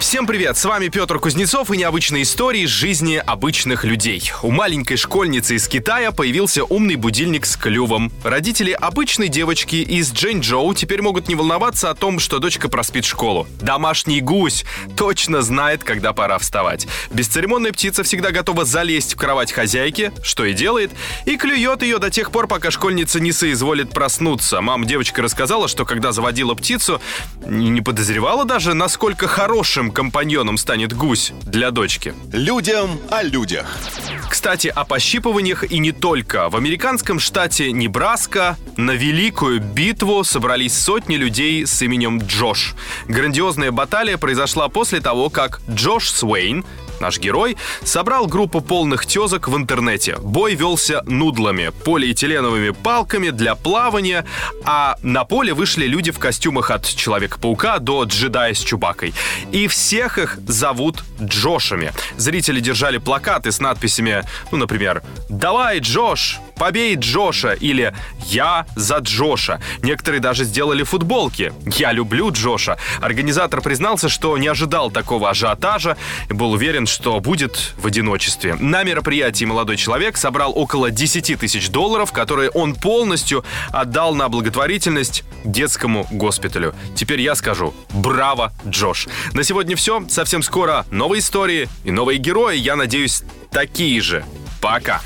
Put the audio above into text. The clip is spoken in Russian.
Всем привет, с вами Петр Кузнецов и необычные истории из жизни обычных людей. У маленькой школьницы из Китая появился умный будильник с клювом. Родители обычной девочки из Джэньчжоу теперь могут не волноваться о том, что дочка проспит школу. Домашний гусь точно знает, когда пора вставать. Бесцеремонная птица всегда готова залезть в кровать хозяйки, что и делает, и клюет ее до тех пор, пока школьница не соизволит проснуться. Мама девочка рассказала, что когда заводила птицу, не подозревала даже, насколько хорошим компаньоном станет гусь для дочки. Людям о людях. Кстати, о пощипываниях и не только. В американском штате Небраска на великую битву собрались сотни людей с именем Джош. Грандиозная баталия произошла после того, как Джош Суэйн, Наш герой собрал группу полных тезок в интернете. Бой велся нудлами, полиэтиленовыми палками для плавания, а на поле вышли люди в костюмах от Человека-паука до джедая с Чубакой. И всех их зовут Джошами. Зрители держали плакаты с надписями, ну, например, «Давай, Джош! Побей Джоша!» или «Я за Джоша!». Некоторые даже сделали футболки «Я люблю Джоша!». Организатор признался, что не ожидал такого ажиотажа и был уверен, что будет в одиночестве. На мероприятии молодой человек собрал около 10 тысяч долларов, которые он полностью отдал на благотворительность детскому госпиталю. Теперь я скажу «Браво, Джош!». На сегодня все. Совсем скоро новые истории и новые герои. Я надеюсь, такие же. Пока.